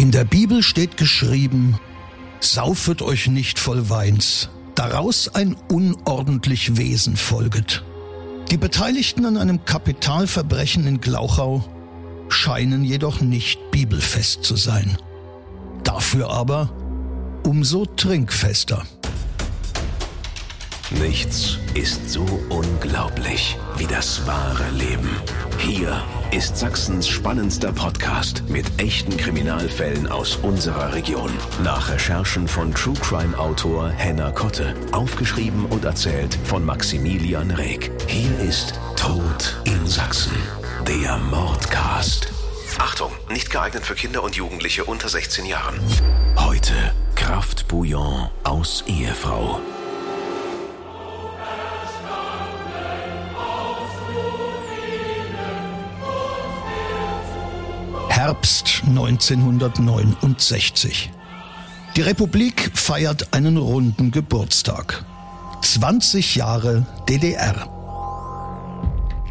In der Bibel steht geschrieben, Saufet euch nicht voll Weins, daraus ein unordentlich Wesen folget. Die Beteiligten an einem Kapitalverbrechen in Glauchau scheinen jedoch nicht bibelfest zu sein. Dafür aber umso trinkfester. Nichts ist so unglaublich wie das wahre Leben. Hier ist Sachsens spannendster Podcast mit echten Kriminalfällen aus unserer Region. Nach Recherchen von True Crime Autor Henna Kotte. Aufgeschrieben und erzählt von Maximilian Reg. Hier ist Tod in Sachsen. Der Mordcast. Achtung, nicht geeignet für Kinder und Jugendliche unter 16 Jahren. Heute Kraftbouillon aus Ehefrau. Herbst 1969. Die Republik feiert einen runden Geburtstag. 20 Jahre DDR.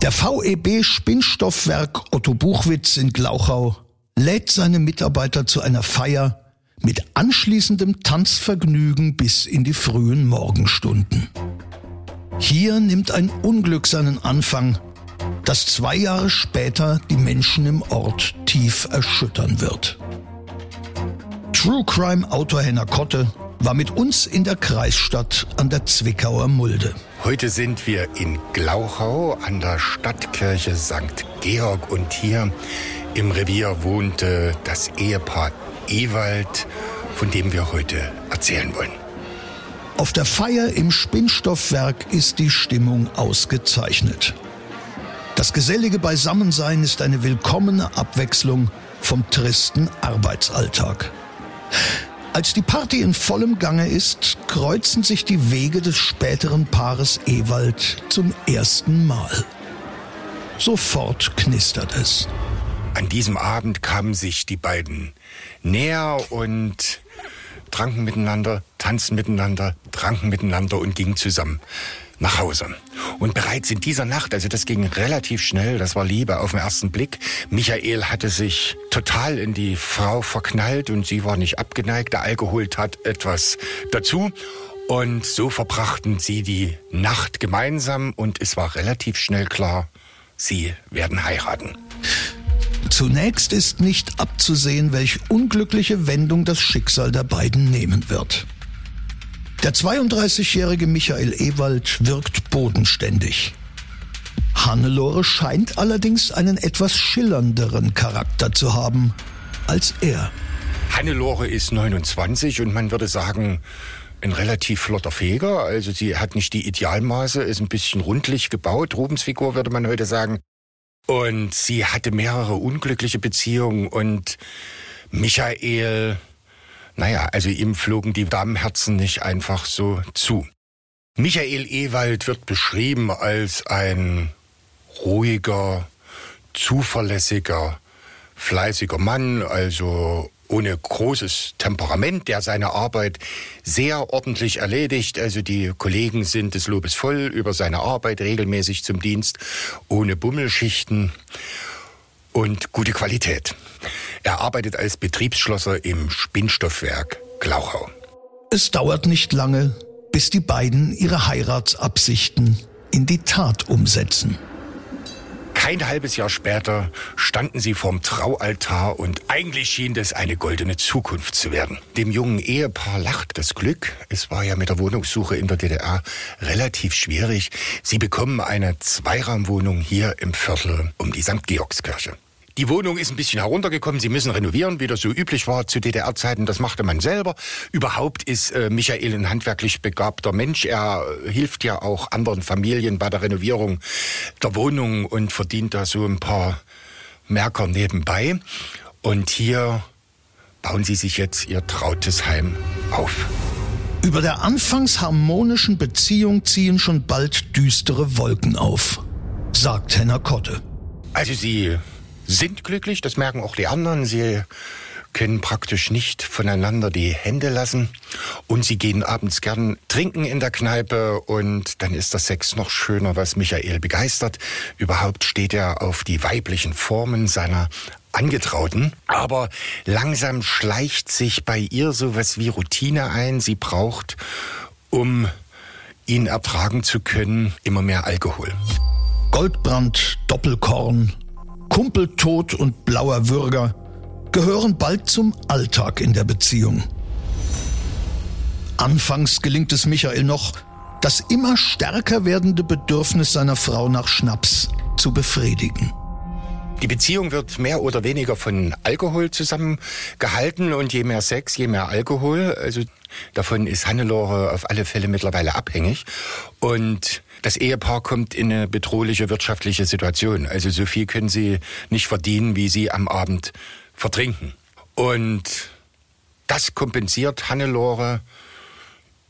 Der VEB Spinnstoffwerk Otto Buchwitz in Glauchau lädt seine Mitarbeiter zu einer Feier mit anschließendem Tanzvergnügen bis in die frühen Morgenstunden. Hier nimmt ein Unglück seinen Anfang, das zwei Jahre später die Menschen im Ort tief erschüttern wird. True Crime Autor Henner Kotte war mit uns in der Kreisstadt an der Zwickauer Mulde. Heute sind wir in Glauchau an der Stadtkirche St. Georg und hier im Revier wohnte das Ehepaar Ewald, von dem wir heute erzählen wollen. Auf der Feier im Spinnstoffwerk ist die Stimmung ausgezeichnet. Das gesellige Beisammensein ist eine willkommene Abwechslung vom tristen Arbeitsalltag. Als die Party in vollem Gange ist, kreuzen sich die Wege des späteren Paares Ewald zum ersten Mal. Sofort knistert es. An diesem Abend kamen sich die beiden näher und tranken miteinander, tanzten miteinander, tranken miteinander und gingen zusammen nach Hause. Und bereits in dieser Nacht, also das ging relativ schnell, das war Liebe auf den ersten Blick. Michael hatte sich total in die Frau verknallt und sie war nicht abgeneigt. Der Alkohol tat etwas dazu. Und so verbrachten sie die Nacht gemeinsam und es war relativ schnell klar, sie werden heiraten. Zunächst ist nicht abzusehen, welch unglückliche Wendung das Schicksal der beiden nehmen wird. Der 32-jährige Michael Ewald wirkt bodenständig. Hannelore scheint allerdings einen etwas schillernderen Charakter zu haben als er. Hannelore ist 29 und man würde sagen, ein relativ flotter Feger. Also sie hat nicht die Idealmaße, ist ein bisschen rundlich gebaut, Rubensfigur würde man heute sagen. Und sie hatte mehrere unglückliche Beziehungen und Michael naja, also ihm flogen die Damenherzen nicht einfach so zu. Michael Ewald wird beschrieben als ein ruhiger, zuverlässiger, fleißiger Mann, also ohne großes Temperament, der seine Arbeit sehr ordentlich erledigt. Also die Kollegen sind des Lobes voll über seine Arbeit, regelmäßig zum Dienst, ohne Bummelschichten und gute Qualität. Er arbeitet als Betriebsschlosser im Spinnstoffwerk Glauchau. Es dauert nicht lange, bis die beiden ihre Heiratsabsichten in die Tat umsetzen. Kein halbes Jahr später standen sie vorm Traualtar und eigentlich schien das eine goldene Zukunft zu werden. Dem jungen Ehepaar lacht das Glück. Es war ja mit der Wohnungssuche in der DDR relativ schwierig. Sie bekommen eine Zweiraumwohnung hier im Viertel um die St. Georgskirche. Die Wohnung ist ein bisschen heruntergekommen. Sie müssen renovieren, wie das so üblich war zu DDR-Zeiten. Das machte man selber. Überhaupt ist äh, Michael ein handwerklich begabter Mensch. Er hilft ja auch anderen Familien bei der Renovierung der Wohnung und verdient da so ein paar Merker nebenbei. Und hier bauen sie sich jetzt ihr trautes Heim auf. Über der anfangs harmonischen Beziehung ziehen schon bald düstere Wolken auf, sagt Henner Kotte. Also sie sind glücklich, das merken auch die anderen. Sie können praktisch nicht voneinander die Hände lassen und sie gehen abends gern trinken in der Kneipe und dann ist der Sex noch schöner, was Michael begeistert. Überhaupt steht er auf die weiblichen Formen seiner Angetrauten. Aber langsam schleicht sich bei ihr sowas wie Routine ein. Sie braucht, um ihn ertragen zu können, immer mehr Alkohol. Goldbrand, Doppelkorn, Kumpeltod und blauer Würger gehören bald zum Alltag in der Beziehung. Anfangs gelingt es Michael noch, das immer stärker werdende Bedürfnis seiner Frau nach Schnaps zu befriedigen. Die Beziehung wird mehr oder weniger von Alkohol zusammengehalten und je mehr Sex, je mehr Alkohol. Also davon ist Hannelore auf alle Fälle mittlerweile abhängig. Und das Ehepaar kommt in eine bedrohliche wirtschaftliche Situation. Also so viel können sie nicht verdienen, wie sie am Abend vertrinken. Und das kompensiert Hannelore,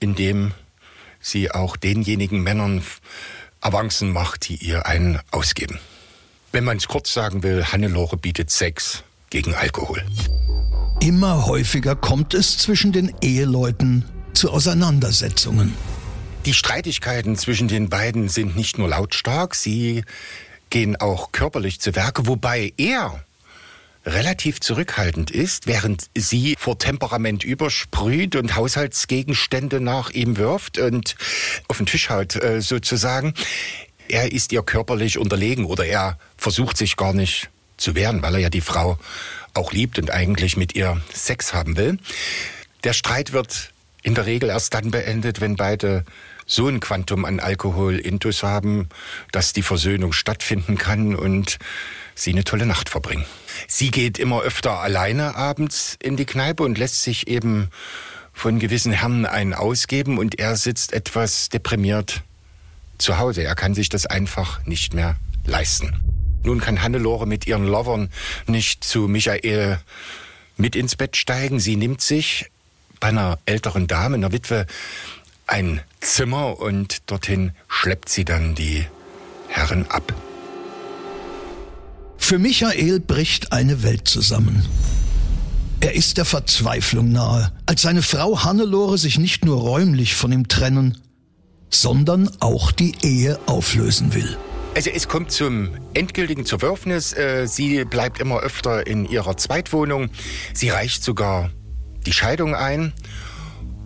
indem sie auch denjenigen Männern Avancen macht, die ihr einen ausgeben. Wenn man es kurz sagen will, Hannelore bietet Sex gegen Alkohol. Immer häufiger kommt es zwischen den Eheleuten zu Auseinandersetzungen. Die Streitigkeiten zwischen den beiden sind nicht nur lautstark, sie gehen auch körperlich zu Werke, wobei er relativ zurückhaltend ist, während sie vor Temperament übersprüht und Haushaltsgegenstände nach ihm wirft und auf den Tisch haut äh, sozusagen. Er ist ihr körperlich unterlegen oder er versucht sich gar nicht zu wehren, weil er ja die Frau auch liebt und eigentlich mit ihr Sex haben will. Der Streit wird in der Regel erst dann beendet, wenn beide so ein Quantum an Alkohol intus haben, dass die Versöhnung stattfinden kann und sie eine tolle Nacht verbringen. Sie geht immer öfter alleine abends in die Kneipe und lässt sich eben von gewissen Herren einen ausgeben und er sitzt etwas deprimiert zu Hause. Er kann sich das einfach nicht mehr leisten. Nun kann Hannelore mit ihren Lovern nicht zu Michael mit ins Bett steigen. Sie nimmt sich bei einer älteren Dame, einer Witwe, ein Zimmer und dorthin schleppt sie dann die Herren ab. Für Michael bricht eine Welt zusammen. Er ist der Verzweiflung nahe, als seine Frau Hannelore sich nicht nur räumlich von ihm trennen, sondern auch die Ehe auflösen will. Also es kommt zum endgültigen Zerwürfnis. Äh, sie bleibt immer öfter in ihrer Zweitwohnung. Sie reicht sogar die Scheidung ein.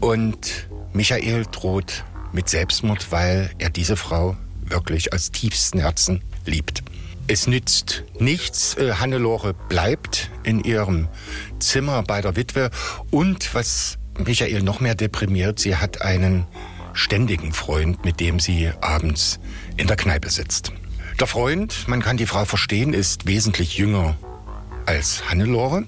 Und Michael droht mit Selbstmord, weil er diese Frau wirklich aus tiefstem Herzen liebt. Es nützt nichts. Äh, Hannelore bleibt in ihrem Zimmer bei der Witwe. Und was Michael noch mehr deprimiert, sie hat einen ständigen Freund, mit dem sie abends in der Kneipe sitzt. Der Freund, man kann die Frau verstehen, ist wesentlich jünger als Hannelore,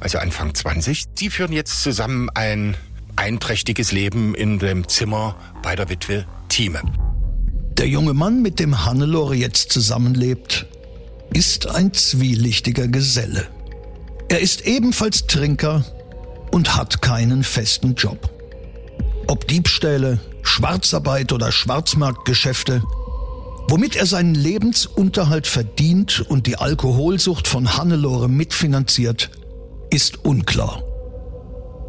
also Anfang 20. Sie führen jetzt zusammen ein einträchtiges Leben in dem Zimmer bei der Witwe Thieme. Der junge Mann, mit dem Hannelore jetzt zusammenlebt, ist ein zwielichtiger Geselle. Er ist ebenfalls Trinker und hat keinen festen Job. Ob Diebstähle, Schwarzarbeit oder Schwarzmarktgeschäfte, womit er seinen Lebensunterhalt verdient und die Alkoholsucht von Hannelore mitfinanziert, ist unklar.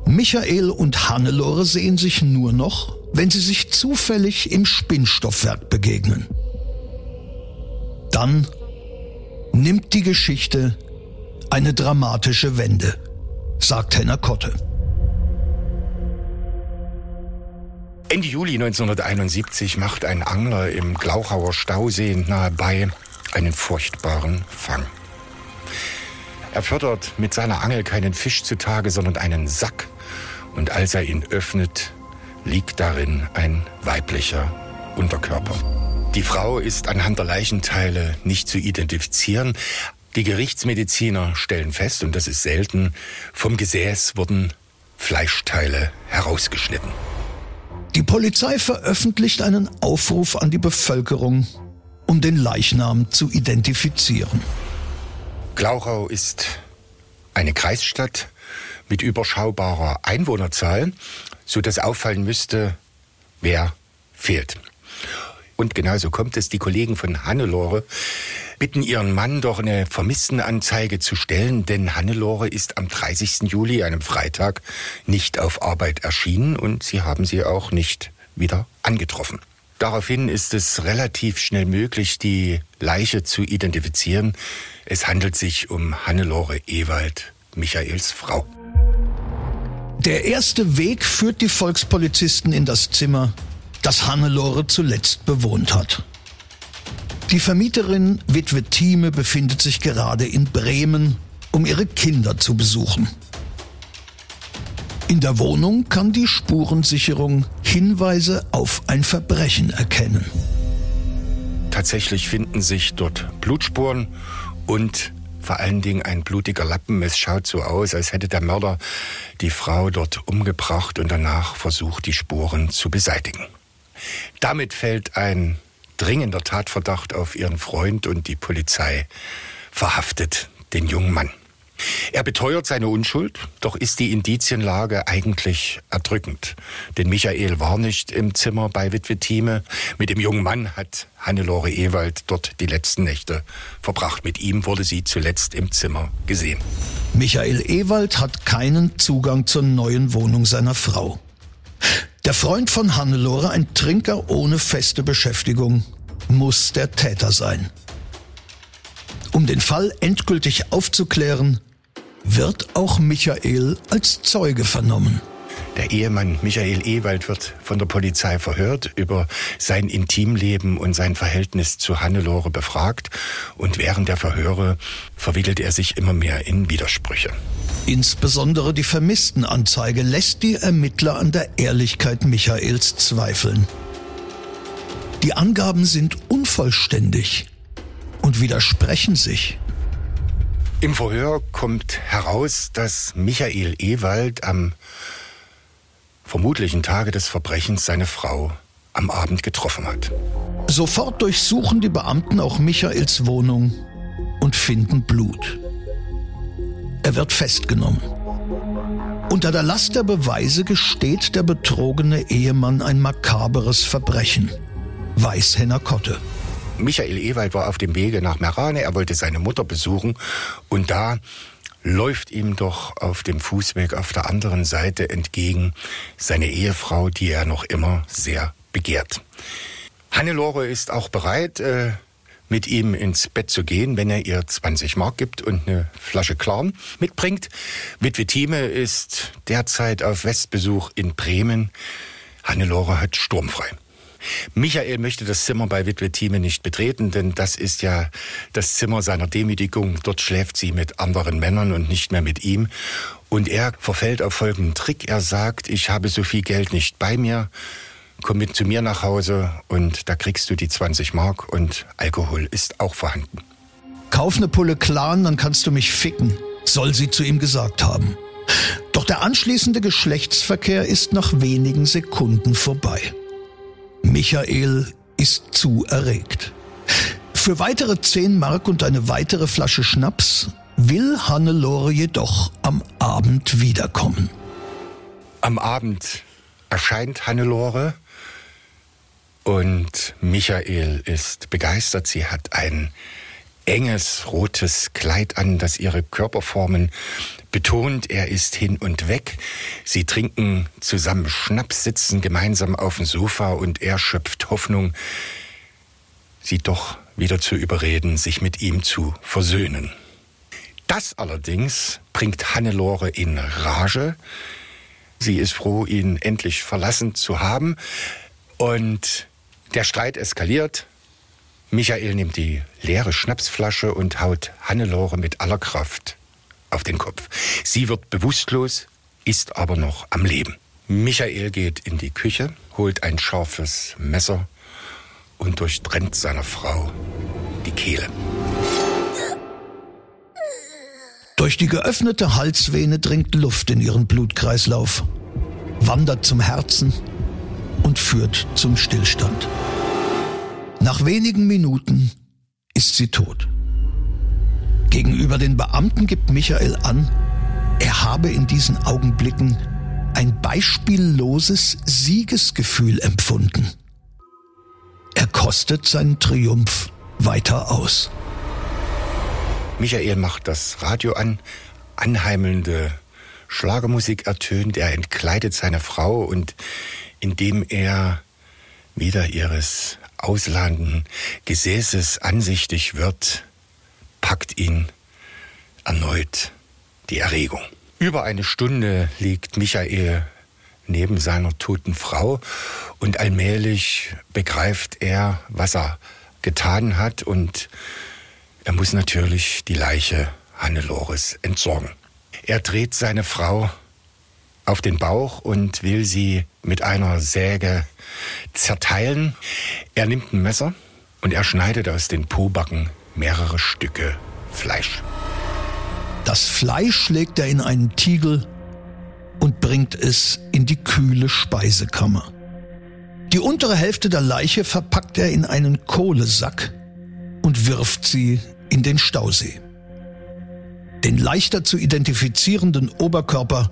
Michael und Hannelore sehen sich nur noch, wenn sie sich zufällig im Spinnstoffwerk begegnen. Dann nimmt die Geschichte eine dramatische Wende, sagt Henner Kotte. Ende Juli 1971 macht ein Angler im Glauchauer Stausee nahe bei einen furchtbaren Fang. Er fördert mit seiner Angel keinen Fisch zutage, sondern einen Sack. Und als er ihn öffnet, liegt darin ein weiblicher Unterkörper. Die Frau ist anhand der Leichenteile nicht zu identifizieren. Die Gerichtsmediziner stellen fest, und das ist selten, vom Gesäß wurden Fleischteile herausgeschnitten. Die Polizei veröffentlicht einen Aufruf an die Bevölkerung, um den Leichnam zu identifizieren. Glauchau ist eine Kreisstadt mit überschaubarer Einwohnerzahl, so dass auffallen müsste, wer fehlt. Und genauso kommt es. Die Kollegen von Hannelore bitten ihren Mann doch eine Vermisstenanzeige zu stellen, denn Hannelore ist am 30. Juli, einem Freitag, nicht auf Arbeit erschienen und sie haben sie auch nicht wieder angetroffen. Daraufhin ist es relativ schnell möglich, die Leiche zu identifizieren. Es handelt sich um Hannelore Ewald, Michaels Frau. Der erste Weg führt die Volkspolizisten in das Zimmer, das Hannelore zuletzt bewohnt hat. Die Vermieterin Witwe Thieme befindet sich gerade in Bremen, um ihre Kinder zu besuchen. In der Wohnung kann die Spurensicherung Hinweise auf ein Verbrechen erkennen. Tatsächlich finden sich dort Blutspuren und vor allen Dingen ein blutiger Lappen. Es schaut so aus, als hätte der Mörder die Frau dort umgebracht und danach versucht, die Spuren zu beseitigen. Damit fällt ein dringender Tatverdacht auf ihren Freund und die Polizei verhaftet den jungen Mann. Er beteuert seine Unschuld, doch ist die Indizienlage eigentlich erdrückend. Denn Michael war nicht im Zimmer bei Witwe Thieme. Mit dem jungen Mann hat Hannelore Ewald dort die letzten Nächte verbracht. Mit ihm wurde sie zuletzt im Zimmer gesehen. Michael Ewald hat keinen Zugang zur neuen Wohnung seiner Frau. Der Freund von Hannelore, ein Trinker ohne feste Beschäftigung, muss der Täter sein. Um den Fall endgültig aufzuklären, wird auch Michael als Zeuge vernommen. Der Ehemann Michael Ewald wird von der Polizei verhört, über sein Intimleben und sein Verhältnis zu Hannelore befragt und während der Verhöre verwickelt er sich immer mehr in Widersprüche. Insbesondere die Vermisstenanzeige lässt die Ermittler an der Ehrlichkeit Michaels zweifeln. Die Angaben sind unvollständig und widersprechen sich. Im Verhör kommt heraus, dass Michael Ewald am vermutlichen Tage des Verbrechens seine Frau am Abend getroffen hat. Sofort durchsuchen die Beamten auch Michaels Wohnung und finden Blut. Er wird festgenommen. Unter der Last der Beweise gesteht der betrogene Ehemann ein makaberes Verbrechen. Weißhenner Kotte. Michael Ewald war auf dem Wege nach Merane, er wollte seine Mutter besuchen und da läuft ihm doch auf dem Fußweg auf der anderen Seite entgegen seine Ehefrau, die er noch immer sehr begehrt. Hannelore ist auch bereit, äh, mit ihm ins Bett zu gehen, wenn er ihr 20 Mark gibt und eine Flasche Klarn mitbringt. Witwe Thieme ist derzeit auf Westbesuch in Bremen. Hannelore hat sturmfrei. Michael möchte das Zimmer bei Witwe Thieme nicht betreten, denn das ist ja das Zimmer seiner Demütigung. Dort schläft sie mit anderen Männern und nicht mehr mit ihm. Und er verfällt auf folgenden Trick. Er sagt, ich habe so viel Geld nicht bei mir. Komm mit zu mir nach Hause und da kriegst du die 20 Mark und Alkohol ist auch vorhanden. Kauf ne Pulle Clan, dann kannst du mich ficken, soll sie zu ihm gesagt haben. Doch der anschließende Geschlechtsverkehr ist nach wenigen Sekunden vorbei. Michael ist zu erregt. Für weitere 10 Mark und eine weitere Flasche Schnaps will Hannelore jedoch am Abend wiederkommen. Am Abend erscheint Hannelore und Michael ist begeistert. Sie hat ein enges rotes Kleid an, das ihre Körperformen betont, er ist hin und weg. Sie trinken zusammen Schnaps, sitzen gemeinsam auf dem Sofa und er schöpft Hoffnung, sie doch wieder zu überreden, sich mit ihm zu versöhnen. Das allerdings bringt Hannelore in Rage. Sie ist froh, ihn endlich verlassen zu haben. Und der Streit eskaliert. Michael nimmt die leere Schnapsflasche und haut Hannelore mit aller Kraft auf den Kopf. Sie wird bewusstlos, ist aber noch am Leben. Michael geht in die Küche, holt ein scharfes Messer und durchtrennt seiner Frau die Kehle. Durch die geöffnete Halsvene dringt Luft in ihren Blutkreislauf, wandert zum Herzen und führt zum Stillstand. Nach wenigen Minuten ist sie tot. Gegenüber den Beamten gibt Michael an, er habe in diesen Augenblicken ein beispielloses Siegesgefühl empfunden. Er kostet seinen Triumph weiter aus. Michael macht das Radio an, anheimelnde Schlagermusik ertönt, er entkleidet seine Frau und indem er wieder ihres ausladenden Gesäßes ansichtig wird, packt ihn erneut die Erregung. Über eine Stunde liegt Michael neben seiner toten Frau und allmählich begreift er, was er getan hat und er muss natürlich die Leiche Hannelores entsorgen. Er dreht seine Frau auf den Bauch und will sie mit einer Säge zerteilen. Er nimmt ein Messer und er schneidet aus den Pobacken mehrere Stücke Fleisch. Das Fleisch legt er in einen Tiegel und bringt es in die kühle Speisekammer. Die untere Hälfte der Leiche verpackt er in einen Kohlesack und wirft sie in den Stausee. Den leichter zu identifizierenden Oberkörper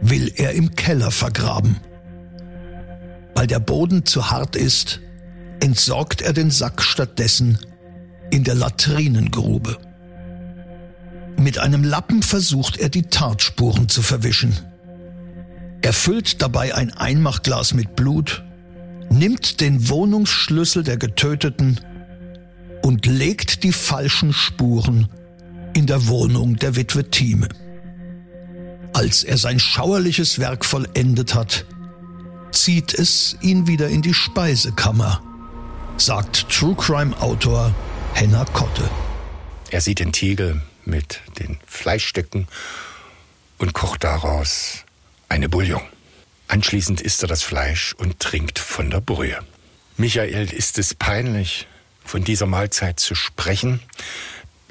will er im Keller vergraben. Weil der Boden zu hart ist, entsorgt er den Sack stattdessen in der Latrinengrube. Mit einem Lappen versucht er die Tatspuren zu verwischen. Er füllt dabei ein Einmachglas mit Blut, nimmt den Wohnungsschlüssel der Getöteten und legt die falschen Spuren in der Wohnung der Witwe Thieme. Als er sein schauerliches Werk vollendet hat, zieht es ihn wieder in die Speisekammer, sagt True Crime Autor Henna Kotte. Er sieht den Tiegel mit den Fleischstücken und kocht daraus eine Bouillon. Anschließend isst er das Fleisch und trinkt von der Brühe. Michael ist es peinlich, von dieser Mahlzeit zu sprechen,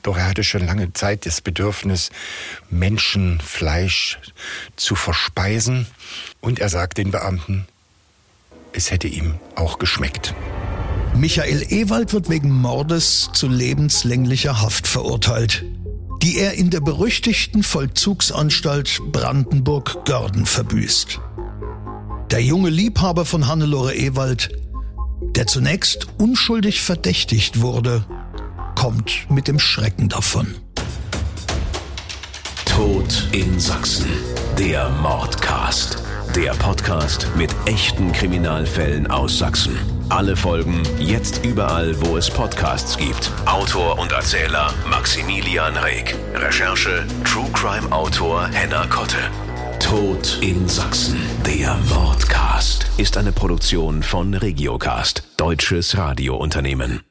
doch er hatte schon lange Zeit das Bedürfnis, Menschenfleisch zu verspeisen. Und er sagt den Beamten, es hätte ihm auch geschmeckt. Michael Ewald wird wegen Mordes zu lebenslänglicher Haft verurteilt, die er in der berüchtigten Vollzugsanstalt Brandenburg-Görden verbüßt. Der junge Liebhaber von Hannelore Ewald, der zunächst unschuldig verdächtigt wurde, kommt mit dem Schrecken davon. Tod in Sachsen. Der Mordcast. Der Podcast mit echten Kriminalfällen aus Sachsen. Alle Folgen jetzt überall, wo es Podcasts gibt. Autor und Erzähler Maximilian Reg. Recherche True Crime Autor Henna Kotte. Tod in Sachsen. Der Mordcast ist eine Produktion von Regiocast, deutsches Radiounternehmen.